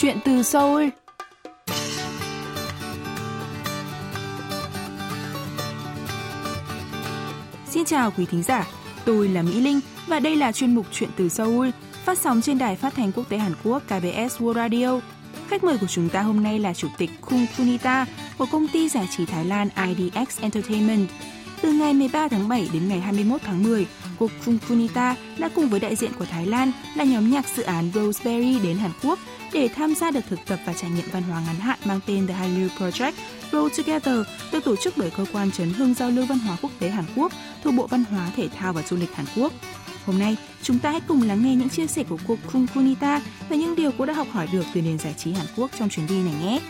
Chuyện từ Seoul Xin chào quý thính giả, tôi là Mỹ Linh và đây là chuyên mục Chuyện từ Seoul phát sóng trên đài phát thanh quốc tế Hàn Quốc KBS World Radio. Khách mời của chúng ta hôm nay là Chủ tịch Kung Punita của công ty giải trí Thái Lan IDX Entertainment. Từ ngày 13 tháng 7 đến ngày 21 tháng 10, cuộc Funfunita đã cùng với đại diện của Thái Lan là nhóm nhạc dự án Roseberry đến Hàn Quốc để tham gia được thực tập và trải nghiệm văn hóa ngắn hạn mang tên The Hallyu Project Grow Together được tổ chức bởi cơ quan chấn hương giao lưu văn hóa quốc tế Hàn Quốc thuộc Bộ Văn hóa Thể thao và Du lịch Hàn Quốc. Hôm nay, chúng ta hãy cùng lắng nghe những chia sẻ của cô Kung Kunita về những điều cô đã học hỏi được từ nền giải trí Hàn Quốc trong chuyến đi này nhé.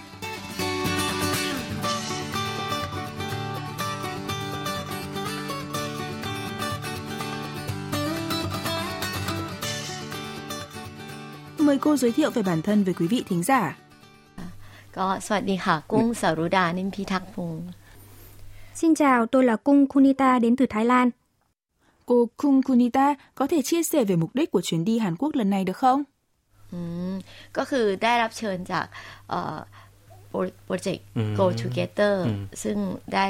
Mời cô giới thiệu về bản thân với quý vị thính giả. ก็สวัสดีค่ะ กุ้งสรุดานิมพิทักษ์พงศ์ Xin chào, tôi là Cung Kunita đến từ Thái Lan. Cô Kung Kunita có thể chia sẻ về mục đích của chuyến đi Hàn Quốc lần này được không? อืมก็คือได้รับเชิญจากเอ่อโปรเจกต์ Go Together ซึ่งได้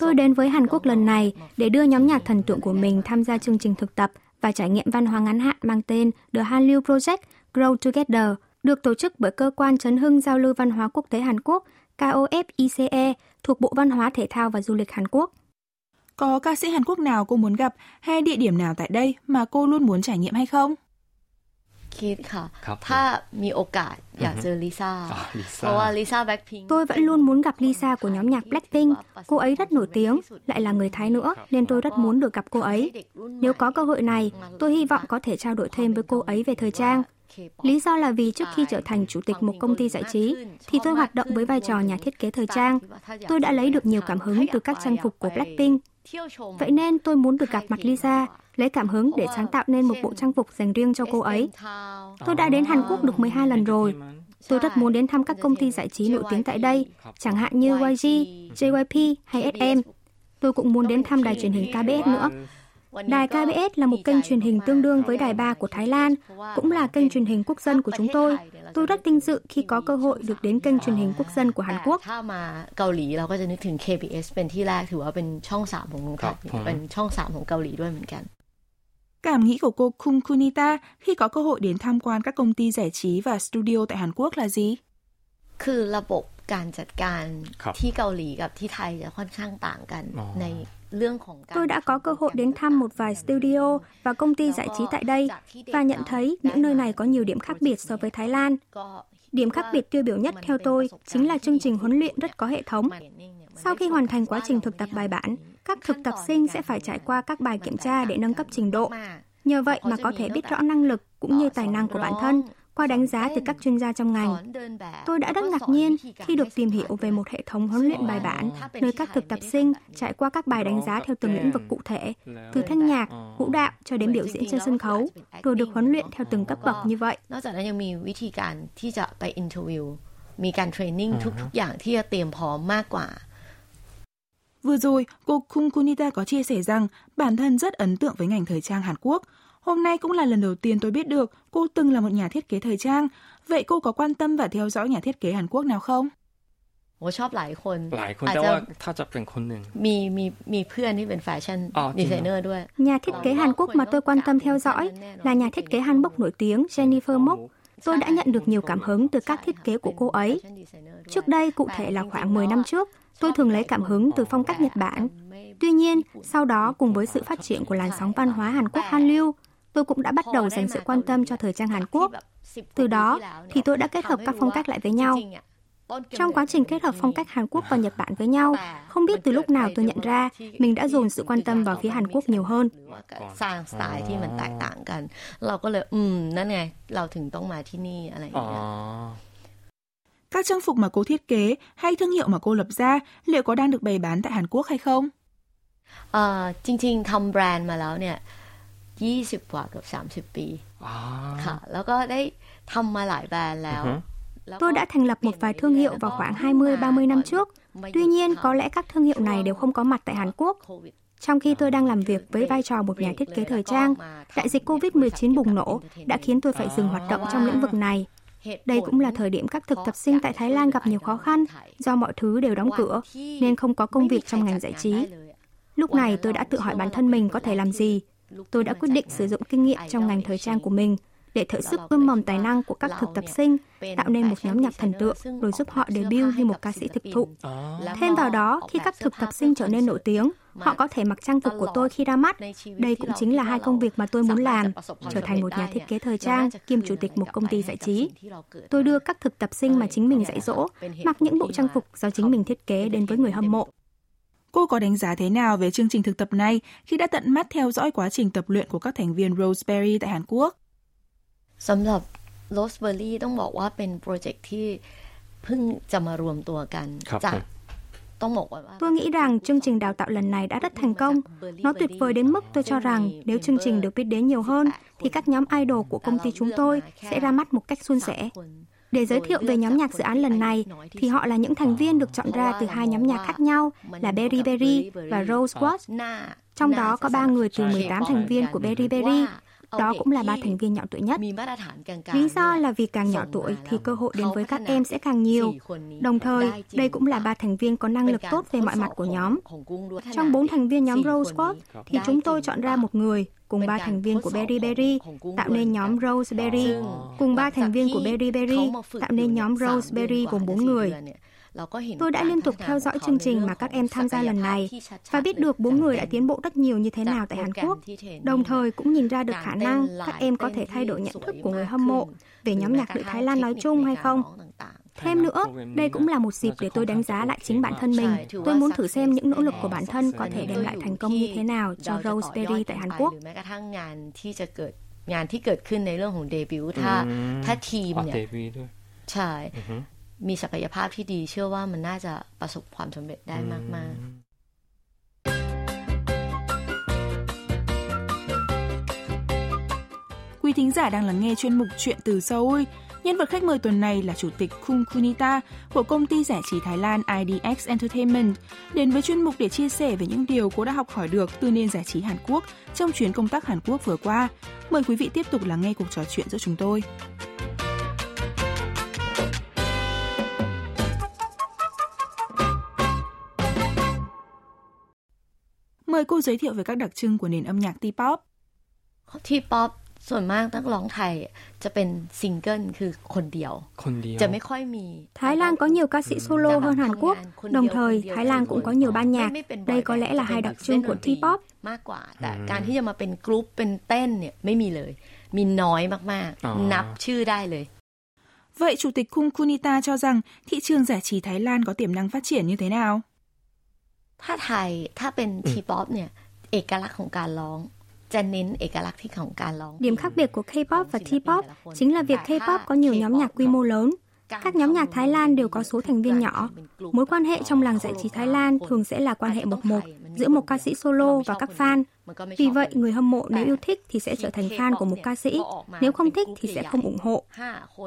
Tôi đến với Hàn Quốc lần này để đưa nhóm nhạc thần tượng của mình tham gia chương trình thực tập và trải nghiệm văn hóa ngắn hạn mang tên The Hallyu Project Grow Together, được tổ chức bởi Cơ quan Chấn hưng Giao lưu Văn hóa Quốc tế Hàn Quốc KOFICE thuộc Bộ Văn hóa Thể thao và Du lịch Hàn Quốc. Có ca sĩ Hàn Quốc nào cô muốn gặp hay địa điểm nào tại đây mà cô luôn muốn trải nghiệm hay không? คิดค่ะ ครับ ถ้ามีโอกาสอยากเจอลิซ่า อ่าลิซ่า เพราะว่าลิซ่าแบ็คพิง Tôi vẫn luôn muốn gặp Lisa của nhóm nhạc Blackpink. Cô ấy rất nổi tiếng, lại là người Thái nữa, nên tôi rất muốn được gặp cô ấy. Nếu có cơ hội này, tôi hy vọng có thể trao đổi thêm với cô ấy về thời trang. Lý do là vì trước khi trở thành chủ tịch một công ty giải trí, thì tôi hoạt động với vai trò nhà thiết kế thời trang. Tôi đã lấy được nhiều cảm hứng từ các trang phục của Blackpink. Vậy nên tôi muốn được gặp mặt Lisa, lấy cảm hứng để sáng tạo nên một bộ trang phục dành riêng cho cô ấy. Tôi đã đến Hàn Quốc được 12 lần rồi. Tôi rất muốn đến thăm các công ty giải trí nổi tiếng tại đây, chẳng hạn như YG, JYP hay SM. Tôi cũng muốn đến thăm đài truyền hình KBS nữa. Đài KBS là một kênh truyền hình tương đương với Đài 3 của Thái Lan, cũng là kênh truyền hình quốc dân của chúng tôi. Tôi rất vinh dự khi có cơ hội được đến kênh truyền hình quốc dân của Hàn Quốc. ถ้ามาเกาหลีเราก็จะนึกถึง KBS เป็นที่แรกถือว่าเป็นช่องสามของเมืองไทย ครับผม เป็นช่องสามของเกาหลีด้วยเหมือนกัน Cảm nghĩ của cô Kung Kunita khi có cơ hội đến tham quan các công ty giải trí và studio tại Hàn Quốc là gì? คือระบบการจัดการ ครับ ที่เกาหลีกับที่ไทยจะค่อนข้างต่างกัน อ๋อ ใน Tôi đã có cơ hội đến thăm một vài studio và công ty giải trí tại đây và nhận thấy những nơi này có nhiều điểm khác biệt so với Thái Lan. Điểm khác biệt tiêu biểu nhất theo tôi chính là chương trình huấn luyện rất có hệ thống. Sau khi hoàn thành quá trình thực tập bài bản, các thực tập sinh sẽ phải trải qua các bài kiểm tra để nâng cấp trình độ. Nhờ vậy mà có thể biết rõ năng lực cũng như tài năng của bản thân qua đánh giá từ các chuyên gia trong ngành. Tôi đã rất ngạc nhiên khi được tìm hiểu về một hệ thống huấn luyện bài bản, nơi các thực tập sinh trải qua các bài đánh giá theo từng lĩnh vực cụ thể, từ thanh nhạc, vũ đạo cho đến biểu diễn trên sân khấu, rồi được huấn luyện theo từng cấp bậc như vậy. นอกจากนั้นยังมีวิธีการที่จะไปอินเทอร์วิวมีการเทรนนิ่งทุกๆ อย่างที่จะเตรียมพร้อมมากกว่า Vừa rồi, cô Kung Kunita có chia sẻ rằng bản thân rất ấn tượng với ngành thời trang Hàn Quốc. Hôm nay cũng là lần đầu tiên tôi biết được cô từng là một nhà thiết kế thời trang. Vậy cô có quan tâm và theo dõi nhà thiết kế Hàn Quốc nào không? โอชอบหลายคน หลายคน อาจ แต่ จะ ว่าถ้าจะเป็นคนหนึ่ง มีมีมีเพื่อนที่เป็นแฟชั่น อ๋อจริ ดี งเหรอ ไซเนอร์ด้วย Nhà thiết kế Hàn Quốc mà tôi quan tâm theo dõi là nhà thiết kế hanbok nổi tiếng Jennifer Mok. Tôi đã nhận được nhiều cảm hứng từ các thiết kế của cô ấy. Trước đây, cụ thể là khoảng 10 năm trước, tôi thường lấy cảm hứng từ phong cách Nhật Bản. Tuy nhiên, sau đó cùng với sự phát triển của làn sóng văn hóa Hàn Quốc Hallyu, tôi cũng đã bắt đầu dành sự quan tâm cho thời trang Hàn Quốc. Từ đó thì tôi đã kết hợp các phong cách lại với nhau. Trong quá trình kết hợp phong cách Hàn Quốc và Nhật Bản với nhau, không biết từ lúc nào tôi nhận ra mình đã dồn sự quan tâm vào phía Hàn Quốc nhiều hơn. สร้างสไตล์ที่มันแตกต่างกัน เราก็เลย อืม นั่นไง เราถึงต้องมาที่นี่อะไรอย่าง อ๋อ เงี้ย Các trang phục mà cô thiết kế hay thương hiệu mà cô lập ra liệu có đang được bày bán tại Hàn Quốc hay không? เอ่อจริง ๆทำแบรนด์มาแล้วเนี่ย ยี่สิบกว่าเกือบสามสิบ30 ปี อ๋อ ค่ะ แล้วก็ได้ทำมาหลายแบรนด์แล้ว อือฮึ แล้วก็ Tôi đã thành lập một vài thương hiệu vào khoảng 20-30 năm trước. Tuy nhiên, có lẽ các thương hiệu này đều không có mặt tại Hàn Quốc. Trong khi tôi đang làm việc với vai trò một nhà thiết kế thời trang, đại dịch Covid-19 bùng nổ đã khiến tôi phải dừng hoạt động trong lĩnh vực này. Đây cũng là thời điểm các thực tập sinh tại Thái Lan gặp nhiều khó khăn do mọi thứ đều đóng cửa nên không có công việc trong ngành giải trí. Lúc này tôi đã tự hỏi bản thân mình có thể làm gì. Tôi đã quyết định sử dụng kinh nghiệm trong ngành thời trang của mình để thử sức ươm mầm tài năng của các thực tập sinh, tạo nên một nhóm nhạc thần tượng, rồi giúp họ debut như một ca sĩ thực thụ. Thêm vào đó, khi các thực tập sinh trở nên nổi tiếng, họ có thể mặc trang phục của tôi khi ra mắt. Đây cũng chính là hai công việc mà tôi muốn làm, trở thành một nhà thiết kế thời trang, kiêm chủ tịch một công ty giải trí. Tôi đưa các thực tập sinh mà chính mình dạy dỗ, mặc những bộ trang phục do chính mình thiết kế đến với người hâm mộ. Cô có đánh giá thế nào về chương trình thực tập này khi đã tận mắt theo dõi quá trình tập luyện của các thành viên Roseberry tại Hàn Quốc? สำหรับ Roseberry ต้องบอกว่าเป็นโปรเจกต์ที่เพิ่งจะมารวมตัวกันจาก Tôi nghĩ rằng chương trình đào tạo lần này đã rất thành công. Nó tuyệt vời đến mức tôi cho rằng nếu chương trình được biết đến nhiều hơn, thì các nhóm idol của công ty chúng tôi sẽ ra mắt một cách suôn sẻ. Để giới thiệu về nhóm nhạc dự án lần này, thì họ là những thành viên được chọn ra từ hai nhóm nhạc khác nhau là Berry Berry và Rose Quartz. Trong đó có ba người từ 18 thành viên của Berry Berry đó cũng là ba thành viên nhỏ tuổi nhất. Lý do là vì càng nhỏ tuổi thì cơ hội đến với các em sẽ càng nhiều. Đồng thời, đây cũng là ba thành viên có năng lực tốt về mọi mặt của nhóm. Trong bốn thành viên nhóm Rose Squad thì chúng tôi chọn ra một người cùng ba thành viên của Berry Berry tạo nên nhóm Roseberry, cùng ba thành viên của Berry Berry tạo nên nhóm Roseberry gồm bốn người. Tôi đã liên tục theo dõi chương trình mà các em tham gia lần này và biết được bốn người đã tiến bộ rất nhiều như thế nào tại Hàn Quốc. Đồng thời cũng nhìn ra được khả năng các em có thể thay đổi nhận thức của người hâm mộ về nhóm nhạc nữ Thái Lan nói chung hay không. Thêm nữa, đây cũng là một dịp để tôi đánh giá lại chính bản thân mình. Tôi muốn thử xem những nỗ lực của bản thân có thể đem lại thành công như thế nào cho Roseberry tại Hàn Quốc. งานที่เกิดขึ้นในเรื่องของเดบิวต์ถ้าถ้าทีมเนี่ยใช่ มีศักยภาพที่ดีเชื่อว่ามันน่าจะประสบความสำเร็จได้มาก ๆ Quý thính giả đang lắng nghe chuyên mục Chuyện từ Seoul. Nhân vật khách mời tuần này là Chủ tịch Kung Kunita của công ty giải trí Thái Lan IDX Entertainment, đến với chuyên mục để chia sẻ về những điều cô đã học hỏi được từ nền giải trí Hàn Quốc trong chuyến công tác Hàn Quốc vừa qua. Mời quý vị tiếp tục lắng nghe cuộc trò chuyện giữa chúng tôi. Mời cô giới thiệu về các đặc trưng của nền âm nhạc T-pop. T-pop ส่วนมากนักร้องไทยจะเป็นซิงเกิลคือคนเดียว จะไม่ค่อยมี Thái Lan có nhiều ca sĩ solo hơn Hàn Quốc. Đồng thời, Thái Lan cũng có nhiều ban nhạc. Đây có lẽ là hai đặc trưng của T-pop. มากกว่า แต่การที่จะมาเป็นกรุ๊ปเป็นเต้นเนี่ยไม่มีเลย มีน้อยมากๆ นับชื่อได้เลย Vậy Chủ tịch Kung Kunita cho rằng thị trường giải trí Thái Lan có tiềm năng phát triển như thế nào? ถ้าไทยถ้าเป็นทีป๊อปเนี่ย เอกลักษณ์ของการร้องจะเน้นเอกลักษณ์ที่ของการร้อง Điểm khác biệt của K-pop và T-pop chính là việc K-pop có nhiều nhóm nhạc quy mô lớn. Các nhóm nhạc Thái Lan đều có số thành viên nhỏ. Mối quan hệ trong làng giải trí Thái Lan thường sẽ là quan hệ một một giữa một ca sĩ solo và các fan. Vì vậy, người hâm mộ nếu yêu thích thì sẽ trở thành fan của một ca sĩ, nếu không thích thì sẽ không ủng hộ.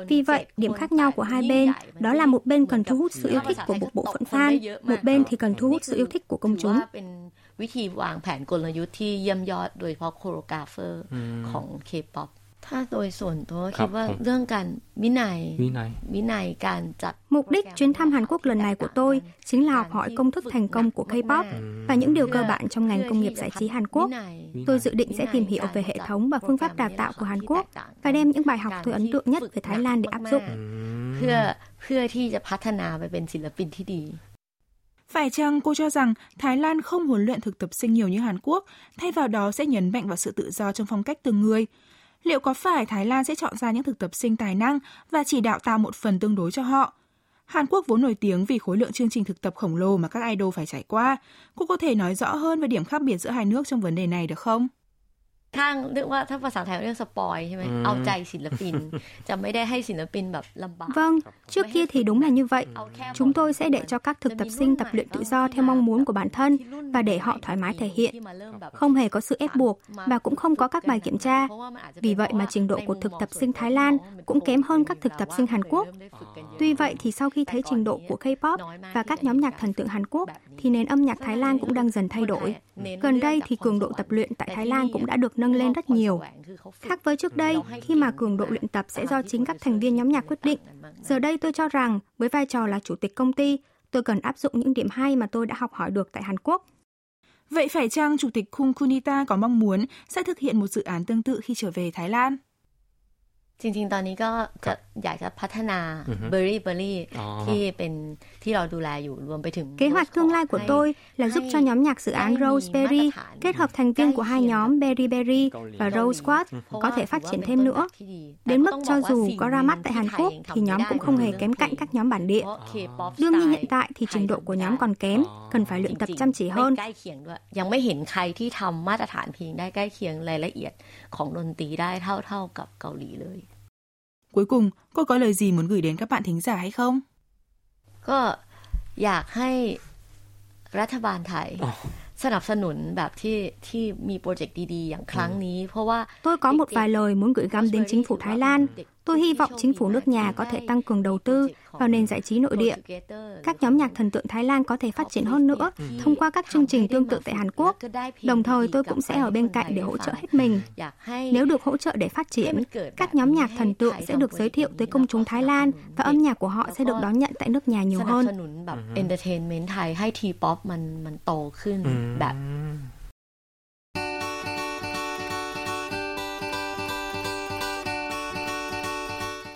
Vì vậy, điểm khác nhau của hai bên đó là một bên cần thu hút sự yêu thích của một bộ phận fan, một bên thì cần thu hút sự yêu thích của công chúng. วิธีวางแผนกลยุทธ์ที่เยี่ยมยอดโดยเฉพาะโคโรกราฟเฟอร์ของ K-POP ถ้าโดยส่วนตัวคิดว่าเรื่องการวินัยวินัยการจัด Mục đích chuyến thăm Hàn Quốc lần này của tôi chính là học hỏi công thức thành công của K-pop và những điều cơ bản trong ngành công nghiệp giải trí Hàn Quốc. Tôi dự định sẽ tìm hiểu về hệ thống và phương pháp đào tạo của Hàn Quốc và đem những bài học tôi ấn tượng nhất về Thái Lan để áp dụng. เพื่อเพื่อที่จะพัฒนาไปเป็นศิลปินที่ดี Phải chăng cô cho rằng Thái Lan không huấn luyện thực tập sinh nhiều như Hàn Quốc, thay vào đó sẽ nhấn mạnh vào sự tự do trong phong cách từng người? Liệu có phải Thái Lan sẽ chọn ra những thực tập sinh tài năng và chỉ đạo tạo một phần tương đối cho họ? Hàn Quốc vốn nổi tiếng vì khối lượng chương trình thực tập khổng lồ mà các idol phải trải qua. Cô có thể nói rõ hơn về điểm khác biệt giữa hai nước trong vấn đề này được không? ข้างเรียกว่าถ้าภาษาไทยเรียกสปอยใช่ไหมเอาใจศิลปิน จะไม่ได้ให้ศิลปินแบบลำบาก Vâng, trước kia thì đúng là như vậy. Chúng tôi sẽ để cho các thực tập sinh tập luyện tự do theo mong muốn của bản thân và để họ thoải mái thể hiện. Không hề có sự ép buộc và cũng không có các bài kiểm tra. Vì vậy mà trình độ của thực tập sinh Thái Lan cũng kém hơn các thực tập sinh Hàn Quốc. Tuy vậy thì sau khi thấy trình độ của K-pop và các nhóm nhạc thần tượng Hàn Quốc thì nền âm nhạc Thái Lan cũng đang dần thay đổi. Gần đây thì cường độ tập luyện tại Thái Lan cũng đã được nâng nâng lên rất nhiều. Khác với trước đây, khi mà cường độ luyện tập sẽ do chính các thành viên nhóm nhạc quyết định. Giờ đây tôi cho rằng, với vai trò là chủ tịch công ty, tôi cần áp dụng những điểm hay mà tôi đã học hỏi được tại Hàn Quốc. Vậy phải chăng Chủ tịch Khung Kunita có mong muốn sẽ thực hiện một dự án tương tự khi trở về Thái Lan? จริงๆ ตอนนี้ก็จะอยากจะพัฒนาเบอร์รี่เบอร์รี่ที่เป็นที่เราดูแลอยู่รวมไปถึง Kế hoạch tương lai của tôi là giúp cho nhóm nhạc dự án Roseberry kết hợp thành viên của hai nhóm Berry Berry và Rose Squad có thể phát triển thêm nữa. Đến mức cho dù có ra mắt tại Hàn Quốc thì nhóm cũng không hề kém cạnh các nhóm bản địa. Đương nhiên hiện tại thì trình độ của nhóm còn kém, cần phải luyện tập chăm chỉ hơn. ยังไม่เห็นใครที่ทำมาตรฐานเพลงได้ใกล้เคียงรายละเอียดของดนตรีได้เท่าๆกับเกาหลีเลย Cuối cùng, cô có lời gì muốn gửi đến các bạn thính giả hay không? ก็อยากให้รัฐบาลไทยสนับสนุนแบบที่ที่มีโปรเจกต์ดีๆอย่างครั้งนี้ เพราะว่า Tôi có một vài lời muốn gửi gắm đến chính phủ Thái Lan. Tôi hy vọng chính phủ nước nhà có thể tăng cường đầu tư vào nền giải trí nội địa. Các nhóm nhạc thần tượng Thái Lan có thể phát triển hơn nữa thông qua các chương trình tương tự tại Hàn Quốc. Đồng thời tôi cũng sẽ ở bên cạnh để hỗ trợ hết mình. Nếu được hỗ trợ để phát triển, các nhóm nhạc thần tượng sẽ được giới thiệu tới công chúng Thái Lan và âm nhạc của họ sẽ được đón nhận tại nước nhà nhiều hơn.